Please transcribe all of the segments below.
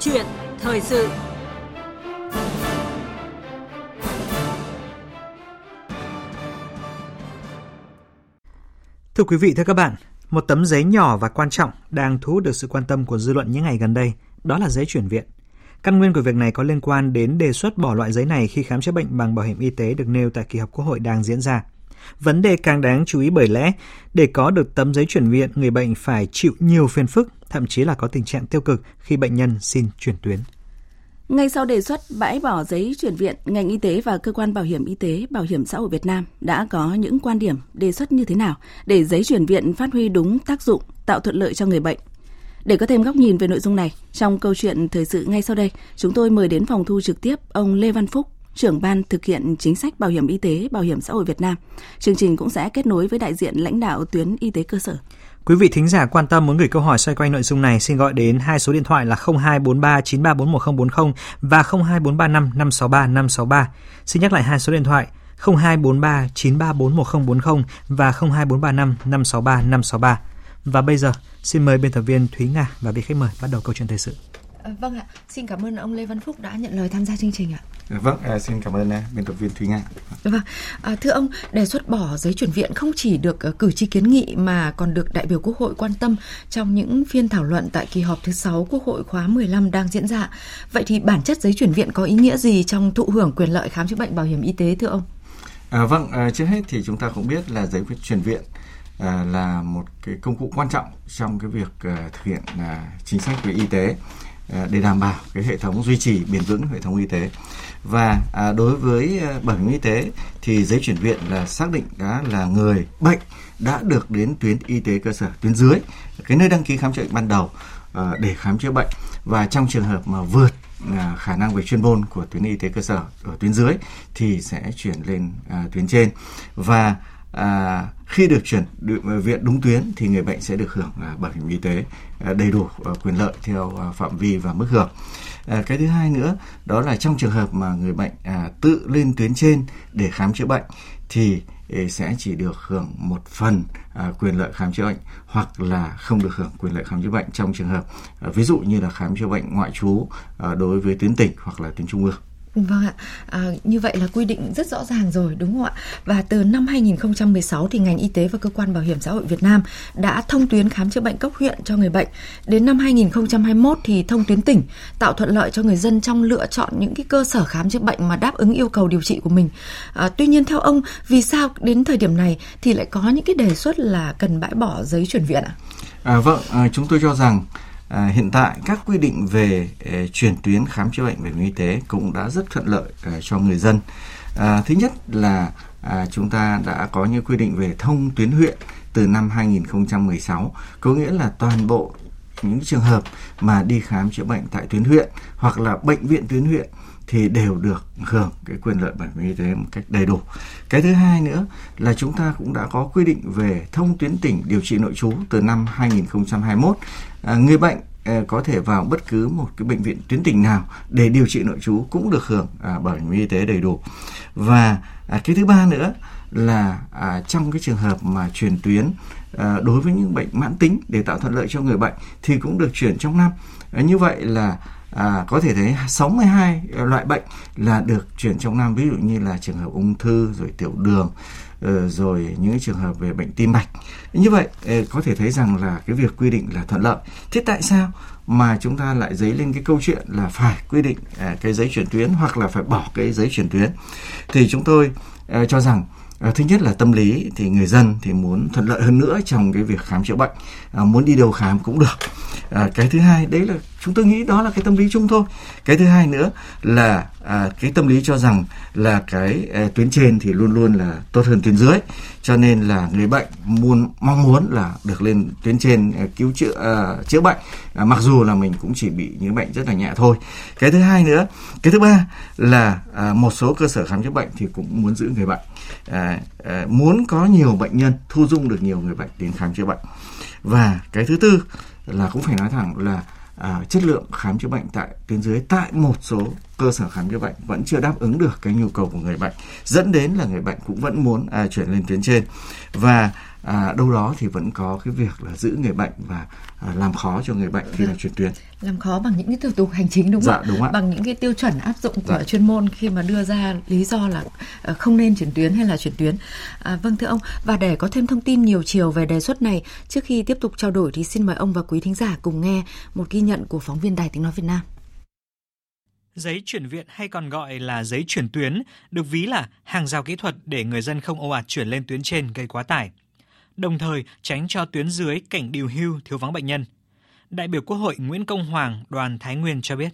chuyện thời sự. Thưa quý vị, thưa các bạn, một tấm giấy nhỏ và quan trọng đang thu hút được sự quan tâm của dư luận những ngày gần đây, đó là giấy chuyển viện. Căn nguyên của việc này có liên quan đến đề xuất bỏ loại giấy này khi khám chữa bệnh bằng bảo hiểm y tế được nêu tại kỳ họp Quốc hội đang diễn ra. Vấn đề càng đáng chú ý bởi lẽ, để có được tấm giấy chuyển viện, người bệnh phải chịu nhiều phiền phức, thậm chí là có tình trạng tiêu cực khi bệnh nhân xin chuyển tuyến. Ngay sau đề xuất bãi bỏ giấy chuyển viện, ngành y tế và cơ quan bảo hiểm y tế, bảo hiểm xã hội Việt Nam đã có những quan điểm đề xuất như thế nào để giấy chuyển viện phát huy đúng tác dụng, tạo thuận lợi cho người bệnh. Để có thêm góc nhìn về nội dung này, trong câu chuyện thời sự ngay sau đây, chúng tôi mời đến phòng thu trực tiếp ông Lê Văn Phúc, trưởng ban thực hiện chính sách bảo hiểm y tế, bảo hiểm xã hội Việt Nam. Chương trình cũng sẽ kết nối với đại diện lãnh đạo tuyến y tế cơ sở. Quý vị thính giả quan tâm muốn gửi câu hỏi xoay quanh nội dung này xin gọi đến hai số điện thoại là 0243 934 1040 và 02435 563 563. Xin nhắc lại hai số điện thoại 0243 934 1040 và 02435 563 563. Và bây giờ, xin mời biên tập viên Thúy Nga và vị khách mời bắt đầu câu chuyện thời sự. À, vâng ạ, xin cảm ơn ông Lê Văn Phúc đã nhận lời tham gia chương trình ạ. Vâng, à, xin cảm ơn à, biên tập viên Thúy Nga. Vâng, à, thưa ông, đề xuất bỏ giấy chuyển viện không chỉ được uh, cử tri kiến nghị mà còn được đại biểu Quốc hội quan tâm trong những phiên thảo luận tại kỳ họp thứ 6 Quốc hội khóa 15 đang diễn ra. Vậy thì bản chất giấy chuyển viện có ý nghĩa gì trong thụ hưởng quyền lợi khám chữa bệnh bảo hiểm y tế thưa ông? À, vâng, à, trước hết thì chúng ta cũng biết là giấy chuyển viện à, là một cái công cụ quan trọng trong cái việc à, thực hiện à, chính sách về y tế à, À, để đảm bảo cái hệ thống duy trì bền vững hệ thống y tế. Và à, đối với à, bảo hiểm y tế thì giấy chuyển viện là xác định đã là người bệnh đã được đến tuyến y tế cơ sở tuyến dưới cái nơi đăng ký khám chữa bệnh ban đầu à, để khám chữa bệnh. Và trong trường hợp mà vượt à, khả năng về chuyên môn của tuyến y tế cơ sở ở tuyến dưới thì sẽ chuyển lên à, tuyến trên. Và à, khi được chuyển được viện đúng tuyến thì người bệnh sẽ được hưởng à, bảo hiểm y tế à, đầy đủ à, quyền lợi theo à, phạm vi và mức hưởng. À, cái thứ hai nữa đó là trong trường hợp mà người bệnh à, tự lên tuyến trên để khám chữa bệnh thì à, sẽ chỉ được hưởng một phần à, quyền lợi khám chữa bệnh hoặc là không được hưởng quyền lợi khám chữa bệnh trong trường hợp à, ví dụ như là khám chữa bệnh ngoại trú à, đối với tuyến tỉnh hoặc là tuyến trung ương. Vâng ạ, à, như vậy là quy định rất rõ ràng rồi đúng không ạ? Và từ năm 2016 thì ngành y tế và cơ quan bảo hiểm xã hội Việt Nam đã thông tuyến khám chữa bệnh cấp huyện cho người bệnh. Đến năm 2021 thì thông tuyến tỉnh, tạo thuận lợi cho người dân trong lựa chọn những cái cơ sở khám chữa bệnh mà đáp ứng yêu cầu điều trị của mình. À, tuy nhiên theo ông, vì sao đến thời điểm này thì lại có những cái đề xuất là cần bãi bỏ giấy chuyển viện ạ? À, vâng, à, chúng tôi cho rằng À, hiện tại các quy định về ờ, chuyển tuyến khám chữa bệnh bảo hiểm y tế cũng đã rất thuận lợi ờ, cho người dân. À, thứ nhất là à, chúng ta đã có những quy định về thông tuyến huyện từ năm 2016, có nghĩa là toàn bộ những trường hợp mà đi khám chữa bệnh tại tuyến huyện hoặc là bệnh viện tuyến huyện thì đều được hưởng cái quyền lợi bảo hiểm y tế một cách đầy đủ. Cái thứ hai nữa là chúng ta cũng đã có quy định về thông tuyến tỉnh điều trị nội trú từ năm 2021. À, người bệnh à, có thể vào bất cứ một cái bệnh viện tuyến tỉnh nào để điều trị nội trú cũng được hưởng à, bảo hiểm y tế đầy đủ. Và à, cái thứ ba nữa là à, trong cái trường hợp mà chuyển tuyến à, đối với những bệnh mãn tính để tạo thuận lợi cho người bệnh thì cũng được chuyển trong năm. À, như vậy là à, có thể thấy 62 loại bệnh là được chuyển trong năm ví dụ như là trường hợp ung thư rồi tiểu đường ờ, rồi những trường hợp về bệnh tim mạch. Như vậy ờ, có thể thấy rằng là cái việc quy định là thuận lợi. Thế tại sao mà chúng ta lại dấy lên cái câu chuyện là phải quy định ờ, cái giấy chuyển tuyến hoặc là phải bỏ cái giấy chuyển tuyến? Thì chúng tôi cho rằng thứ nhất là tâm lý thì người dân thì muốn thuận lợi hơn nữa trong cái việc khám chữa bệnh. Muốn đi đâu khám cũng được. Cái thứ hai đấy là chúng tôi nghĩ đó là cái tâm lý chung thôi. Cái thứ hai nữa là à, cái tâm lý cho rằng là cái à, tuyến trên thì luôn luôn là tốt hơn tuyến dưới. Cho nên là người bệnh muốn mong muốn là được lên tuyến trên à, cứu chữa à, chữa bệnh. À, mặc dù là mình cũng chỉ bị những bệnh rất là nhẹ thôi. Cái thứ hai nữa cái thứ ba là à, một số cơ sở khám chữa bệnh thì cũng muốn giữ người bệnh. À, à, muốn có nhiều bệnh nhân thu dung được nhiều người bệnh đến khám chữa bệnh. Và cái thứ tư là cũng phải nói thẳng là à, chất lượng khám chữa bệnh tại tuyến dưới tại một số cơ sở khám chữa bệnh vẫn chưa đáp ứng được cái nhu cầu của người bệnh. Dẫn đến là người bệnh cũng vẫn muốn à, chuyển lên tuyến trên. Và à, đâu đó thì vẫn có cái việc là giữ người bệnh và à, làm khó cho người bệnh khi là chuyển tuyến làm khó bằng những cái thủ tục hành chính đúng dạ, không đúng ạ? bằng những cái tiêu chuẩn áp dụng của dạ. chuyên môn khi mà đưa ra lý do là ờ, không nên chuyển tuyến hay là chuyển tuyến à, vâng thưa ông và để có thêm thông tin nhiều chiều về đề xuất này trước khi tiếp tục trao đổi thì xin mời ông và quý thính giả cùng nghe một ghi nhận của phóng viên đài tiếng nói Việt Nam Giấy chuyển viện hay còn gọi là giấy chuyển tuyến được ví là hàng rào kỹ thuật để người dân không ồ ạt chuyển lên tuyến trên gây quá tải. Đồng thời tránh cho tuyến dưới cảnh điều hưu thiếu vắng bệnh nhân. Đại biểu Quốc hội Nguyễn Công Hoàng, đoàn Thái Nguyên cho biết.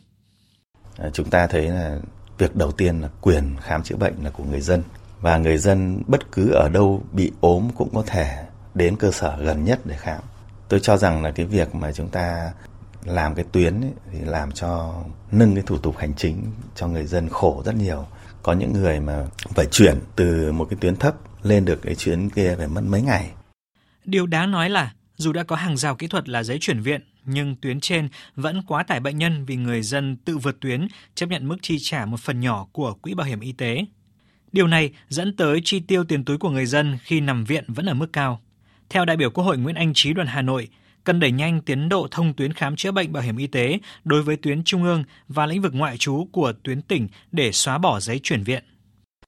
À, chúng ta thấy là việc đầu tiên là quyền khám chữa bệnh là của người dân và người dân bất cứ ở đâu bị ốm cũng có thể đến cơ sở gần nhất để khám. Tôi cho rằng là cái việc mà chúng ta làm cái tuyến ấy, thì làm cho nâng cái thủ tục hành chính cho người dân khổ rất nhiều. Có những người mà phải chuyển từ một cái tuyến thấp lên được cái chuyến kia phải mất mấy ngày. Điều đáng nói là dù đã có hàng rào kỹ thuật là giấy chuyển viện, nhưng tuyến trên vẫn quá tải bệnh nhân vì người dân tự vượt tuyến chấp nhận mức chi trả một phần nhỏ của quỹ bảo hiểm y tế. Điều này dẫn tới chi tiêu tiền túi của người dân khi nằm viện vẫn ở mức cao. Theo đại biểu Quốc hội Nguyễn Anh Trí đoàn Hà Nội, cần đẩy nhanh tiến độ thông tuyến khám chữa bệnh bảo hiểm y tế đối với tuyến trung ương và lĩnh vực ngoại trú của tuyến tỉnh để xóa bỏ giấy chuyển viện.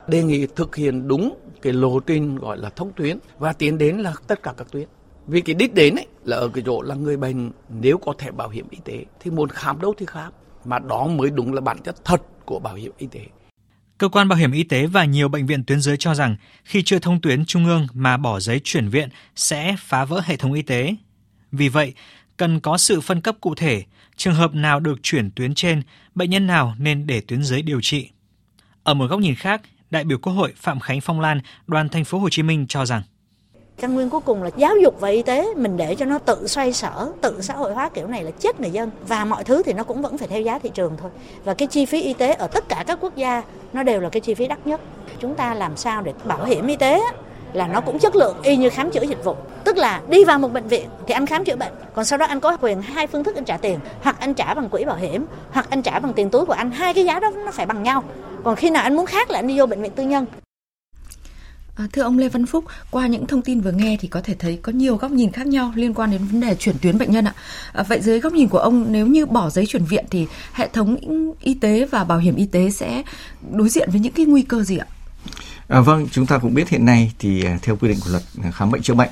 Đề nghị thực hiện đúng cái lộ trình gọi là thông tuyến và tiến đến là tất cả các tuyến. Vì cái đích đến ấy là ở cái chỗ là người bệnh nếu có thẻ bảo hiểm y tế thì muốn khám đâu thì khám. Mà đó mới đúng là bản chất thật của bảo hiểm y tế. Cơ quan bảo hiểm y tế và nhiều bệnh viện tuyến dưới cho rằng khi chưa thông tuyến trung ương mà bỏ giấy chuyển viện sẽ phá vỡ hệ thống y tế. Vì vậy, cần có sự phân cấp cụ thể, trường hợp nào được chuyển tuyến trên, bệnh nhân nào nên để tuyến dưới điều trị. Ở một góc nhìn khác, đại biểu Quốc hội Phạm Khánh Phong Lan, đoàn thành phố Hồ Chí Minh cho rằng. Căn nguyên cuối cùng là giáo dục và y tế mình để cho nó tự xoay sở tự xã hội hóa kiểu này là chết người dân. Và mọi thứ thì nó cũng vẫn phải theo giá thị trường thôi. Và cái chi phí y tế ở tất cả các quốc gia nó đều là cái chi phí đắt nhất. Chúng ta làm sao để bảo hiểm y tế là nó cũng chất lượng y như khám chữa dịch vụ. Tức là đi vào một bệnh viện thì anh khám chữa bệnh còn sau đó anh có quyền hai phương thức anh trả tiền. Hoặc anh trả bằng quỹ bảo hiểm hoặc anh trả bằng tiền túi của anh. Hai cái giá đó nó phải bằng nhau còn khi nào anh muốn khác là anh đi vô bệnh viện tư nhân À, thưa ông Lê Văn Phúc, qua những thông tin vừa nghe thì có thể thấy có nhiều góc nhìn khác nhau liên quan đến vấn đề chuyển tuyến bệnh nhân ạ. À, vậy dưới góc nhìn của ông, nếu như bỏ giấy chuyển viện thì hệ thống y tế và bảo hiểm y tế sẽ đối diện với những cái nguy cơ gì ạ? À, vâng, chúng ta cũng biết hiện nay thì à, theo quy định của luật khám bệnh chữa bệnh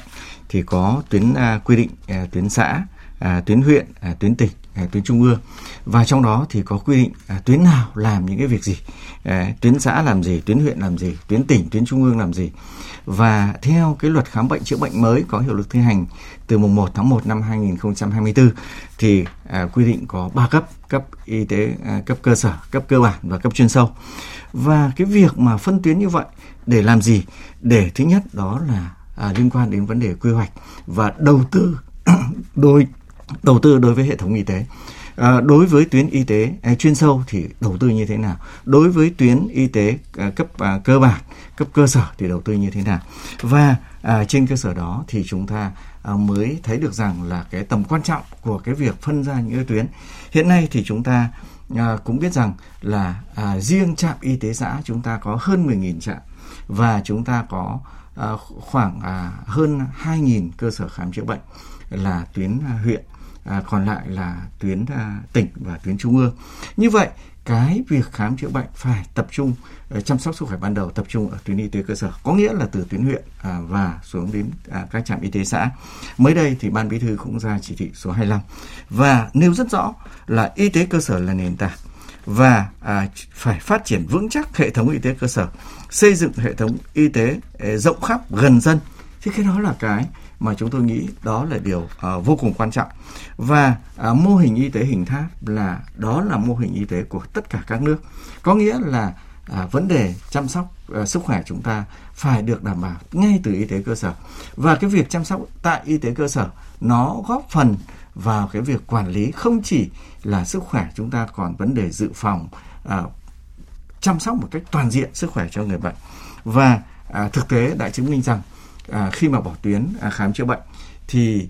thì có tuyến à, quy định à, tuyến xã, à, tuyến huyện, à, tuyến tỉnh, à, tuyến trung ương. Và trong đó thì có quy định à, tuyến nào làm những cái việc gì, à, tuyến xã làm gì, tuyến huyện làm gì, tuyến tỉnh, tuyến trung ương làm gì? Và theo cái luật khám bệnh chữa bệnh mới có hiệu lực thi hành từ mùng 1 tháng 1 năm 2024 thì à, quy định có 3 cấp, cấp y tế, à, cấp cơ sở, cấp cơ bản và cấp chuyên sâu. Và cái việc mà phân tuyến như vậy để làm gì? Để thứ nhất đó là à, liên quan đến vấn đề quy hoạch và đầu tư đôi đầu tư đối với hệ thống y tế. À, đối với tuyến y tế à, chuyên sâu thì đầu tư như thế nào? Đối với tuyến y tế à, cấp à, cơ bản, cấp cơ sở thì đầu tư như thế nào? Và à, trên cơ sở đó thì chúng ta à, mới thấy được rằng là cái tầm quan trọng của cái việc phân ra những cái tuyến. Hiện nay thì chúng ta à, cũng biết rằng là à, riêng trạm y tế xã chúng ta có hơn 10.000 trạm và chúng ta có à, khoảng à, hơn 2.000 cơ sở khám chữa bệnh là tuyến à, huyện à, còn lại là tuyến à, tỉnh và tuyến trung ương. Như vậy cái việc khám chữa bệnh phải tập trung ờ, chăm sóc sức khỏe ban đầu tập trung ở tuyến y tế cơ sở. Có nghĩa là từ tuyến huyện à, và xuống đến à, các trạm y tế xã. Mới đây thì ban bí thư cũng ra chỉ thị số 25 và nêu rất rõ là y tế cơ sở là nền tảng và à, phải phát triển vững chắc hệ thống y tế cơ sở xây dựng hệ thống y tế ờ, rộng khắp gần dân. Thì cái đó là cái mà chúng tôi nghĩ đó là điều uh, vô cùng quan trọng. Và uh, mô hình y tế hình tháp là đó là mô hình y tế của tất cả các nước. Có nghĩa là uh, vấn đề chăm sóc uh, sức khỏe chúng ta phải được đảm bảo ngay từ y tế cơ sở. Và cái việc chăm sóc tại y tế cơ sở nó góp phần vào cái việc quản lý không chỉ là sức khỏe chúng ta còn vấn đề dự phòng uh, chăm sóc một cách toàn diện sức khỏe cho người bệnh. Và à, thực tế đã chứng minh rằng à, khi mà bỏ tuyến à, khám chữa bệnh thì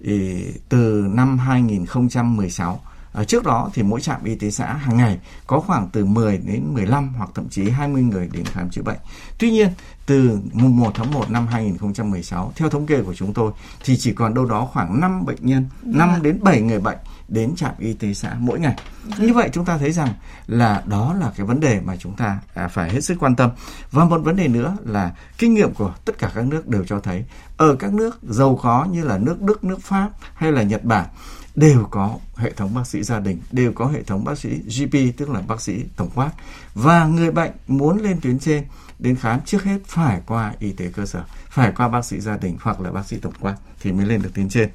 ý, từ năm 2016 ở trước đó thì mỗi trạm y tế xã hàng ngày có khoảng từ 10 đến 15 hoặc thậm chí 20 người đến khám chữa bệnh. Tuy nhiên, từ mùng 1 tháng 1 năm 2016, theo thống kê của chúng tôi thì chỉ còn đâu đó khoảng 5 bệnh nhân, 5 vâng đến 7 người bệnh đến trạm y tế xã mỗi ngày. Như vậy chúng ta thấy rằng là đó là cái vấn đề mà chúng ta à, phải hết sức quan tâm. Và một vấn đề nữa là kinh nghiệm của tất cả các nước đều cho thấy ở các nước giàu có như là nước Đức, nước Pháp hay là Nhật Bản đều có hệ thống bác sĩ gia đình, đều có hệ thống bác sĩ GP tức là bác sĩ tổng quát và người bệnh muốn lên tuyến trên đến khám trước hết phải qua y tế cơ sở, phải qua bác sĩ gia đình hoặc là bác sĩ tổng quát thì mới lên được tuyến trên.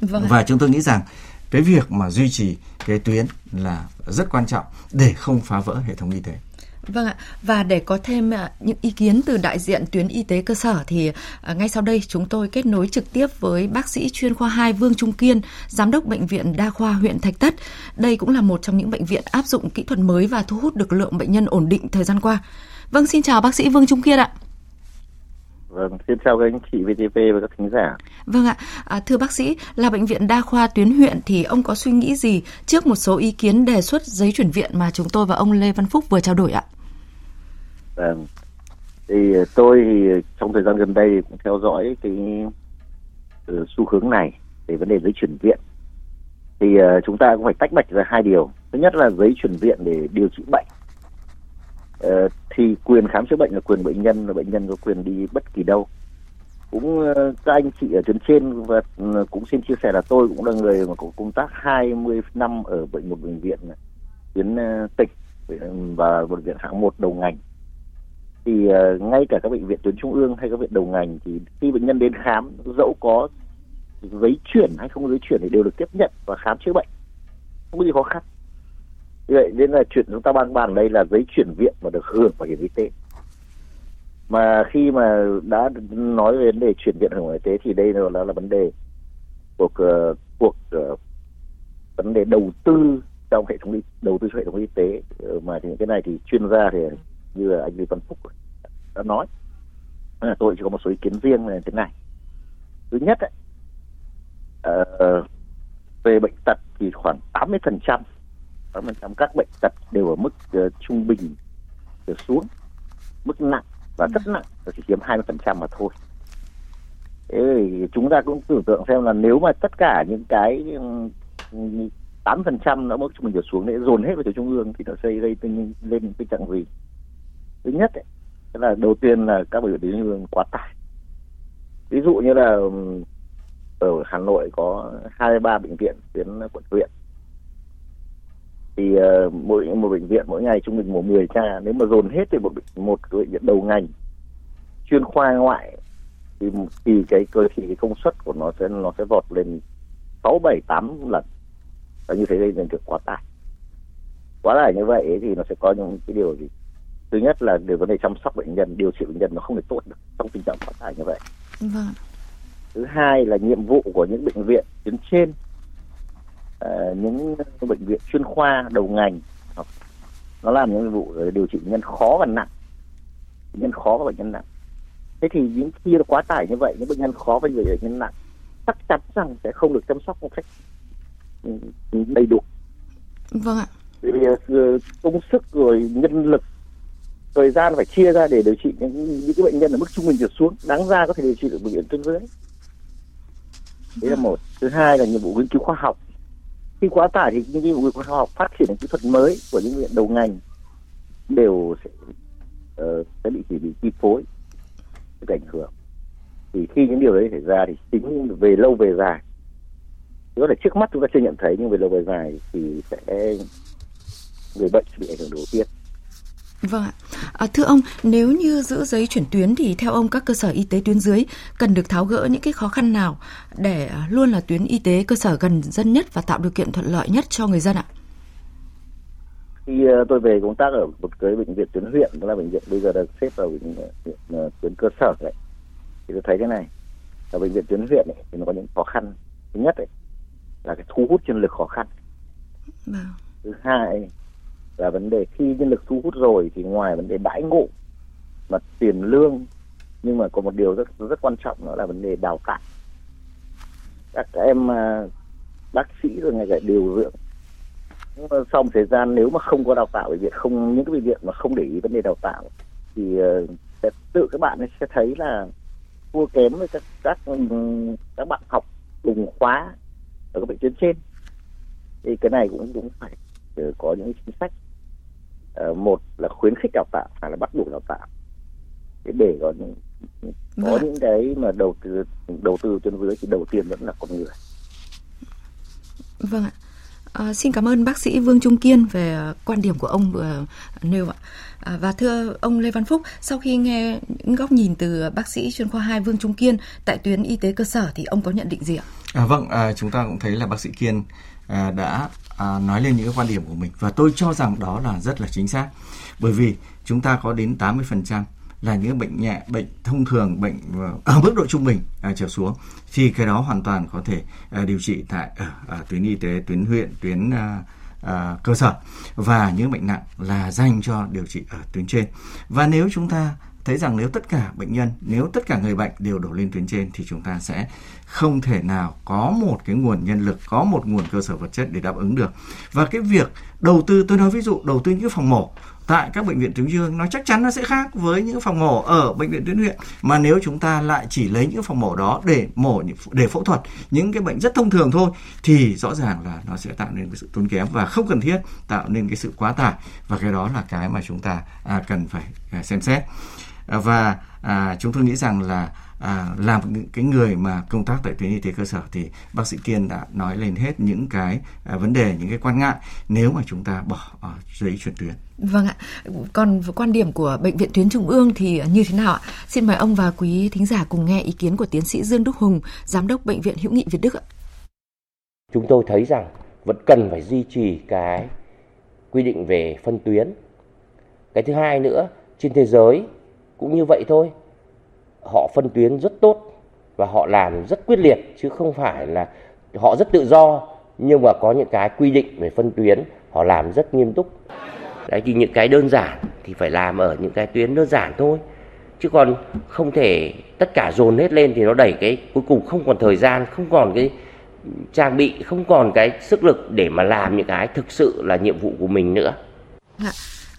Vâng. Và chúng tôi nghĩ rằng cái việc mà duy trì cái tuyến là rất quan trọng để không phá vỡ hệ thống y tế. Vâng ạ, và để có thêm à, những ý kiến từ đại diện tuyến y tế cơ sở thì à, ngay sau đây chúng tôi kết nối trực tiếp với bác sĩ chuyên khoa 2 Vương Trung Kiên, giám đốc bệnh viện đa khoa huyện Thạch Thất. Đây cũng là một trong những bệnh viện áp dụng kỹ thuật mới và thu hút được lượng bệnh nhân ổn định thời gian qua. Vâng, xin chào bác sĩ Vương Trung Kiên ạ. Vâng, xin chào các anh chị VTV và các thính giả. Vâng ạ, à, thưa bác sĩ, là bệnh viện đa khoa tuyến huyện thì ông có suy nghĩ gì trước một số ý kiến đề xuất giấy chuyển viện mà chúng tôi và ông Lê Văn Phúc vừa trao đổi ạ? Vâng, thì ờ, tôi thì ờ, trong thời gian gần đây cũng theo dõi cái ờ, xu hướng này về vấn đề giấy chuyển viện. Thì uh, chúng ta cũng phải tách bạch ra hai điều. Thứ nhất là giấy chuyển viện để điều trị bệnh thì quyền khám chữa bệnh là quyền bệnh nhân là bệnh nhân có quyền đi bất kỳ đâu cũng các anh chị ở tuyến trên và ừ, cũng xin chia sẻ là tôi cũng là người mà có công tác 20 năm ở bệnh một bệnh viện tuyến tỉnh ừ, và bệnh viện hạng một đầu ngành thì uh, ngay cả các bệnh viện tuyến trung ương hay các viện đầu ngành thì khi bệnh nhân đến khám dẫu có giấy chuyển hay không giấy chuyển thì đều được tiếp nhận và khám chữa bệnh. Không có gì khó khăn. Như vậy nên là chuyện chúng ta ban bàn đây là giấy chuyển viện mà được hưởng bảo hiểm y tế. Mà khi mà đã nói về vấn đề chuyển viện hưởng bảo hiểm y tế thì đây là, là vấn đề cuộc uh, ờ, cuộc uh, ờ, vấn đề đầu tư trong hệ thống y, đầu tư cho hệ thống y tế. Mà thì những cái này thì chuyên gia thì như là anh Lê Văn Phúc đã nói. À, tôi chỉ có một số ý kiến riêng là thế này. Thứ nhất ấy, uh, về bệnh tật thì khoảng 80 phần trăm 80% các bệnh tật đều ở mức uh, trung bình trở xuống mức nặng và rất nặng chỉ chiếm 20% mà thôi. Thế chúng ta cũng tưởng tượng xem là nếu mà tất cả những cái tám phần trăm nó mức trung bình trở xuống để dồn hết vào chỗ trung ương thì nó sẽ gây lên lên tình trạng gì thứ nhất ấy, là đầu tiên là các bệnh viện tuyến trung ương quá tải. Ví dụ như là ở Hà Nội có 23 bệnh viện tuyến quận huyện. Thì uh, mỗi một bệnh viện mỗi ngày trung bình một 10 ca. Nếu mà dồn hết thì một một bệnh viện đầu ngành chuyên khoa ngoại thì thì cái cơ thì cái công suất của nó sẽ nó sẽ vọt lên sáu bảy tám lần. Và như thế đây là được quá tải. Quá tải như vậy thì nó sẽ có những cái điều gì? Thứ nhất là về vấn đề chăm sóc bệnh nhân điều trị bệnh nhân nó không thể tốt được trong tình trạng quá tải như vậy. Vâng. thứ hai là nhiệm vụ của những bệnh viện tuyến trên uh, những bệnh viện chuyên khoa đầu ngành nó làm những vụ điều trị bệnh nhân khó và nặng. Bệnh nhân khó và bệnh nhân nặng. Thế thì những khi nó quá tải như vậy những bệnh nhân khó và bệnh nhân nặng chắc chắn rằng sẽ không được chăm sóc một cách ừ, đầy đủ. Vâng ạ. Vì uh, công sức rồi nhân lực thời gian phải chia ra để điều trị những những cái bệnh nhân ở mức trung bình trở xuống đáng ra có thể điều trị được bệnh viện tuyến dưới. Đấy là vâng. một. Thứ hai là nhiệm vụ nghiên cứu khoa học. Khi quá tải thì những cái khoa học phát triển kỹ thuật mới của những viện đầu ngành đều sẽ uh, sẽ bị chỉ bị chi phối cái ảnh hưởng. Thì khi những điều đấy xảy ra thì tính về lâu về dài có thể trước mắt chúng ta chưa nhận thấy nhưng về lâu về dài thì sẽ người bệnh sẽ bị ảnh hưởng đầu tiên Vâng ạ. À, thưa ông, nếu như giữ giấy chuyển tuyến thì theo ông các cơ sở y tế tuyến dưới cần được tháo gỡ những cái khó khăn nào để à, luôn là tuyến y tế cơ sở gần dân nhất và tạo điều kiện thuận lợi nhất cho người dân ạ? Khi ờ, tôi về công tác ở một cái bệnh viện tuyến huyện, đó là bệnh viện bây giờ được xếp vào bệnh viện ờ, tuyến cơ sở đấy, thì tôi thấy thế này, ở bệnh viện tuyến huyện ấy, thì nó có những khó khăn. Thứ nhất ấy, là cái thu hút nhân lực khó khăn. Vâng. Thứ hai là vấn đề khi nhân lực thu hút rồi thì ngoài vấn đề đãi ngộ và tiền lương, nhưng mà có một điều rất rất quan trọng đó là vấn đề đào tạo. Các em à, bác sĩ rồi ngay cả điều dưỡng. Sau một thời gian nếu mà không có đào tạo bệnh viện, không, những cái bệnh viện mà không để ý vấn đề đào tạo thì ờ, sẽ tự các bạn sẽ thấy là thua kém với các các ừ, các bạn học cùng khóa ở các bệnh viện trên. Thì cái này cũng cũng phải ờ, có những chính sách một là khuyến khích đào tạo hay là bắt buộc đào tạo để có những có vâng. những cái mà đầu tư đầu tư trên dưới thì đầu tiên vẫn là con người vâng ạ À, xin cảm ơn bác sĩ Vương Trung Kiên về ờ, quan điểm của ông vừa nêu ạ. À, và thưa ông Lê Văn Phúc, sau khi nghe những góc nhìn từ bác sĩ chuyên khoa 2 Vương Trung Kiên tại tuyến y tế cơ sở thì ông có nhận định gì ạ? À, vâng, à, chúng ta cũng thấy là bác sĩ Kiên à, đã à, nói lên những cái quan điểm của mình. Và tôi cho rằng đó là rất là chính xác. Bởi vì chúng ta có đến 80% là những bệnh nhẹ bệnh thông thường bệnh ờ, ở mức độ trung bình à, trở xuống. Thì cái đó hoàn toàn có thể à, điều trị tại ở, ở tuyến y tế tuyến huyện tuyến à, à, cơ sở. Và những bệnh nặng là dành cho điều trị ở tuyến trên. Và nếu chúng ta thấy rằng nếu tất cả bệnh nhân nếu tất cả người bệnh đều đổ lên tuyến trên thì chúng ta sẽ không thể nào có một cái nguồn nhân lực có một nguồn cơ sở vật chất để đáp ứng được. Và cái việc đầu tư tôi nói ví dụ đầu tư những phòng mổ tại các bệnh viện tuyến dương nó chắc chắn nó sẽ khác với những phòng mổ ở bệnh viện tuyến huyện. Mà nếu chúng ta lại chỉ lấy những phòng mổ đó để mổ để phẫu thuật những cái bệnh rất thông thường thôi thì rõ ràng là nó sẽ tạo nên cái sự tốn kém và không cần thiết tạo nên cái sự quá tải. Và cái đó là cái mà chúng ta à, cần phải à, xem xét và à, chúng tôi nghĩ rằng là à, làm cái người mà công tác tại tuyến y tế cơ sở thì bác sĩ Kiên đã nói lên hết những cái à, vấn đề những cái quan ngại nếu mà chúng ta bỏ ở giấy chuyển tuyến. Vâng ạ. Còn quan điểm của bệnh viện tuyến trung ương thì như thế nào ạ? Xin mời ông và quý thính giả cùng nghe ý kiến của tiến sĩ Dương Đức Hùng, giám đốc bệnh viện hữu nghị Việt Đức ạ. Chúng tôi thấy rằng vẫn cần phải duy trì cái quy định về phân tuyến. Cái thứ hai nữa, trên thế giới cũng như vậy thôi. Họ phân tuyến rất tốt và họ làm rất quyết liệt, chứ không phải là họ rất tự do, nhưng mà có những cái quy định về phân tuyến, họ làm rất nghiêm túc. Đấy, thì những cái đơn giản thì phải làm ở những cái tuyến đơn giản thôi. Chứ còn không thể tất cả dồn hết lên thì nó đẩy cái, cuối cùng không còn thời gian, không còn cái trang bị, không còn cái sức lực để mà làm những cái thực sự là nhiệm vụ của mình nữa. Dạ.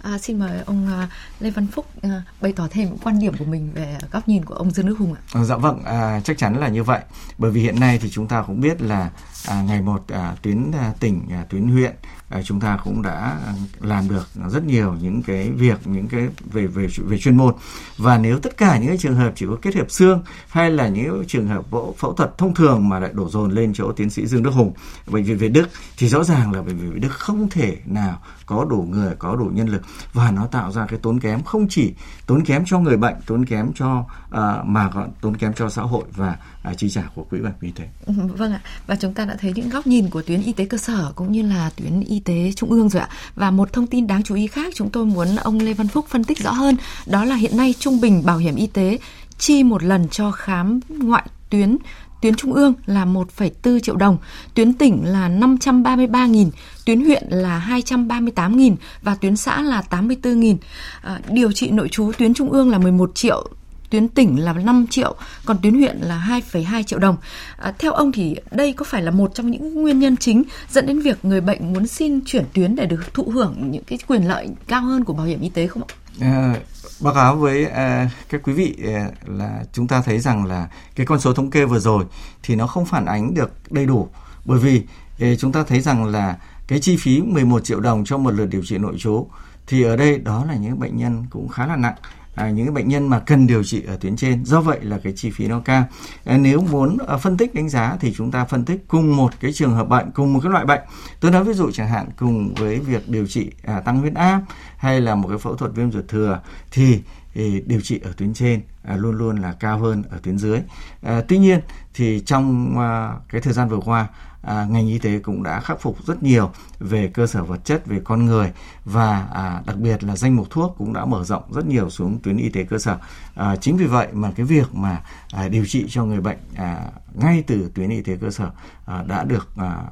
À, xin mời ông à, Lê Văn Phúc à, bày tỏ thêm quan điểm của mình về góc nhìn của ông Dương Đức Hùng ạ. À, dạ vâng, à, chắc chắn là như vậy. Bởi vì hiện nay thì chúng ta cũng biết là à, ngày một à, tuyến à, tỉnh, à, tuyến huyện à, chúng ta cũng đã làm được rất nhiều những cái việc những cái về về về chuyên môn và nếu tất cả những cái trường hợp chỉ có kết hợp xương hay là những trường hợp phẫu, phẫu thuật thông thường mà lại đổ dồn lên chỗ tiến sĩ Dương Đức Hùng bệnh viện Việt Đức thì rõ ràng là bệnh viện Việt Đức không thể nào có đủ người có đủ nhân lực và nó tạo ra cái tốn kém không chỉ tốn kém cho người bệnh tốn kém cho uh, mà còn tốn kém cho xã hội và uh, chi trả của quỹ bảo hiểm y tế. Vâng ạ. Và chúng ta đã thấy những góc nhìn của tuyến y tế cơ sở cũng như là tuyến y tế trung ương rồi ạ. Và một thông tin đáng chú ý khác chúng tôi muốn ông Lê Văn Phúc phân tích rõ hơn đó là hiện nay trung bình bảo hiểm y tế chi một lần cho khám ngoại tuyến tuyến trung ương là 1,4 triệu đồng, tuyến tỉnh là 533.000, tuyến huyện là 238.000 và tuyến xã là 84.000. À, điều trị nội trú tuyến trung ương là 11 triệu, tuyến tỉnh là 5 triệu, còn tuyến huyện là 2,2 triệu đồng. À, theo ông thì đây có phải là một trong những nguyên nhân chính dẫn đến việc người bệnh muốn xin chuyển tuyến để được thụ hưởng những cái quyền lợi cao hơn của bảo hiểm y tế không ạ? À, báo cáo với uh, các quý vị à, là chúng ta thấy rằng là cái con số thống kê vừa rồi thì nó không phản ánh được đầy đủ. Bởi vì uh, chúng ta thấy rằng là cái chi phí 11 triệu đồng cho một lượt điều trị nội trú thì ở đây đó là những bệnh nhân cũng khá là nặng à, những bệnh nhân mà cần điều trị ở tuyến trên. Do vậy là cái chi phí nó cao. À, nếu muốn à, phân tích đánh giá thì chúng ta phân tích cùng một cái trường hợp bệnh cùng một cái loại bệnh. Tôi nói ví dụ chẳng hạn cùng với việc điều trị à, tăng huyết áp hay là một cái phẫu thuật viêm ruột thừa thì thì điều trị ở tuyến trên à, luôn luôn là cao hơn ở tuyến dưới. À, tuy nhiên thì trong à, cái thời gian vừa qua à, ngành y tế cũng đã khắc phục rất nhiều về cơ sở vật chất về con người và à, đặc biệt là danh mục thuốc cũng đã mở rộng rất nhiều xuống tuyến y tế cơ sở. À, chính vì vậy mà cái việc mà à, điều trị cho người bệnh à, ngay từ tuyến y tế cơ sở à, đã được à,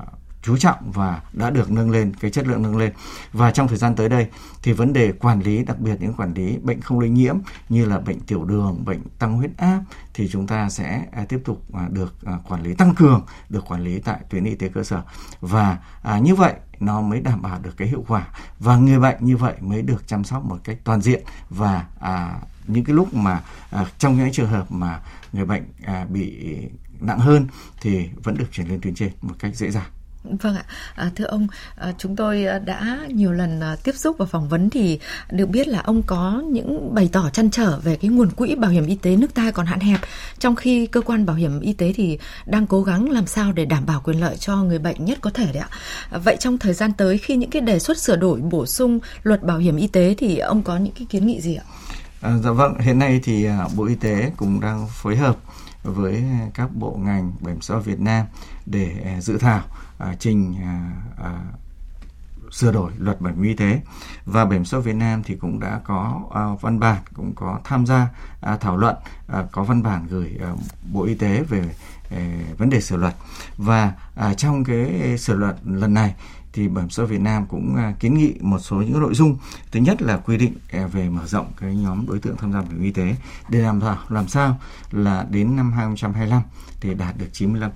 chú trọng và đã được nâng lên cái chất lượng nâng lên. Và trong thời gian tới đây thì vấn đề quản lý đặc biệt những quản lý bệnh không lây nhiễm như là bệnh tiểu đường bệnh tăng huyết áp thì chúng ta sẽ à, tiếp tục à, được à, quản lý tăng cường được quản lý tại tuyến y tế cơ sở. Và à, như vậy nó mới đảm bảo được cái hiệu quả và người bệnh như vậy mới được chăm sóc một cách toàn diện. Và à, những cái lúc mà à, trong những trường hợp mà người bệnh à, bị nặng hơn thì vẫn được chuyển lên tuyến trên một cách dễ dàng. Vâng ạ, à, thưa ông, à, chúng tôi à, đã nhiều lần à, tiếp xúc và phỏng vấn thì được biết là ông có những bày tỏ chăn trở về cái nguồn quỹ bảo hiểm y tế nước ta còn hạn hẹp, trong khi cơ quan bảo hiểm y tế thì đang cố gắng làm sao để đảm bảo quyền lợi cho người bệnh nhất có thể đấy ạ. À, vậy trong thời gian tới khi những cái đề xuất sửa đổi bổ sung luật bảo hiểm y tế thì ông có những cái kiến nghị gì ạ? À, dạ vâng, hiện nay thì à, Bộ Y tế cũng đang phối hợp với các bộ ngành bảo hiểm xã hội Việt Nam để à, dự thảo à, trình à, à, sửa đổi luật bảo hiểm y tế. Và bảo hiểm xã hội Việt Nam thì cũng đã có à, văn bản cũng có tham gia à, thảo luận à, có văn bản gửi à, Bộ Y tế về à, vấn đề sửa luật. Và à, trong cái sửa luật lần này thì bảo hiểm xã hội Việt Nam cũng à, kiến nghị một số những nội dung. Thứ nhất là quy định à, về mở rộng cái nhóm đối tượng tham gia bảo hiểm y tế để làm sao làm sao là đến năm 2025 thì đạt được 95%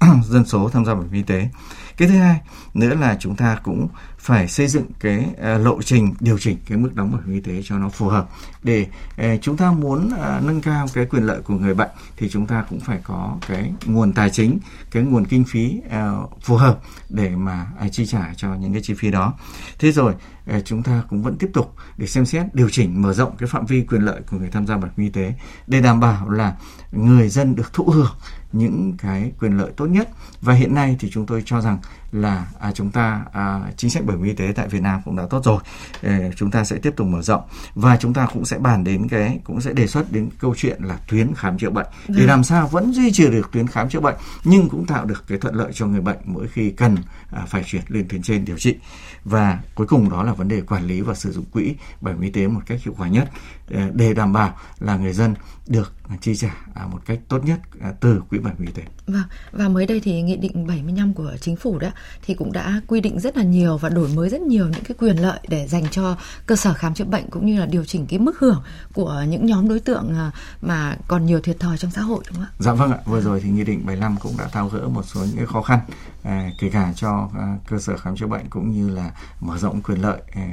dân số tham gia bảo hiểm y tế. Cái thứ hai nữa là chúng ta cũng phải xây dựng cái uh, lộ trình điều chỉnh cái mức đóng bảo hiểm y tế cho nó phù hợp. Để uh, chúng ta muốn uh, nâng cao cái quyền lợi của người bệnh thì chúng ta cũng phải có cái nguồn tài chính cái nguồn kinh phí uh, phù hợp để mà uh, chi trả cho những cái chi phí đó. Thế rồi uh, chúng ta cũng vẫn tiếp tục để xem xét điều chỉnh mở rộng cái phạm vi quyền lợi của người tham gia bảo hiểm y tế để đảm bảo là người dân được thụ hưởng những cái quyền lợi tốt nhất. Và hiện nay thì chúng tôi cho rằng là à, chúng ta à, chính sách bảo hiểm y tế tại Việt Nam cũng đã tốt rồi à, chúng ta sẽ tiếp tục mở rộng và chúng ta cũng sẽ bàn đến cái cũng sẽ đề xuất đến câu chuyện là tuyến khám chữa bệnh để vâng. làm sao vẫn duy trì được tuyến khám chữa bệnh nhưng cũng tạo được cái thuận lợi cho người bệnh mỗi khi cần à, phải chuyển lên tuyến trên điều trị và cuối cùng đó là vấn đề quản lý và sử dụng quỹ bảo hiểm y tế một cách hiệu quả nhất à, để đảm bảo là người dân được chi trả à, một cách tốt nhất à, từ quỹ bảo hiểm y tế. Vâng, và mới đây thì nghị định 75 của chính phủ đó thì cũng đã quy định rất là nhiều và đổi mới rất nhiều những cái quyền lợi để dành cho cơ sở khám chữa bệnh cũng như là điều chỉnh cái mức hưởng của những nhóm đối tượng à, mà còn nhiều thiệt thòi trong xã hội đúng không ạ? Dạ vâng ạ. Vừa rồi thì nghị định 75 cũng đã tháo gỡ một số những cái khó khăn à, kể cả cho à, cơ sở khám chữa bệnh cũng như là mở rộng quyền lợi à,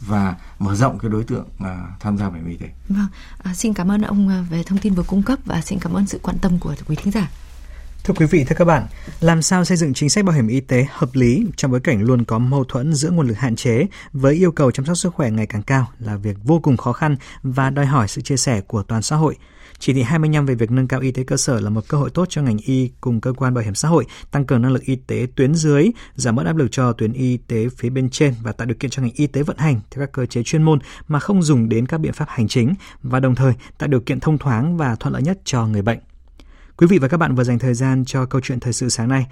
và mở rộng cái đối tượng à, tham gia bảo hiểm y tế. Vâng, à, xin cảm ơn ông về thông tin vừa cung cấp và xin cảm ơn sự quan tâm của quý thính giả. Thưa quý vị, thưa các bạn, làm sao xây dựng chính sách bảo hiểm y tế hợp lý trong bối cảnh luôn có mâu thuẫn giữa nguồn lực hạn chế với yêu cầu chăm sóc sức khỏe ngày càng cao là việc vô cùng khó khăn và đòi hỏi sự chia sẻ của toàn xã hội. Chỉ thị 25 về việc nâng cao y tế cơ sở là một cơ hội tốt cho ngành y cùng cơ quan bảo hiểm xã hội tăng cường năng lực y tế tuyến dưới, giảm bớt áp lực cho tuyến y tế phía bên trên và tạo điều kiện cho ngành y tế vận hành theo các cơ chế chuyên môn mà không dùng đến các biện pháp hành chính và đồng thời tạo điều kiện thông thoáng và thuận lợi nhất cho người bệnh. Quý vị và các bạn vừa dành thời gian cho câu chuyện thời sự sáng nay.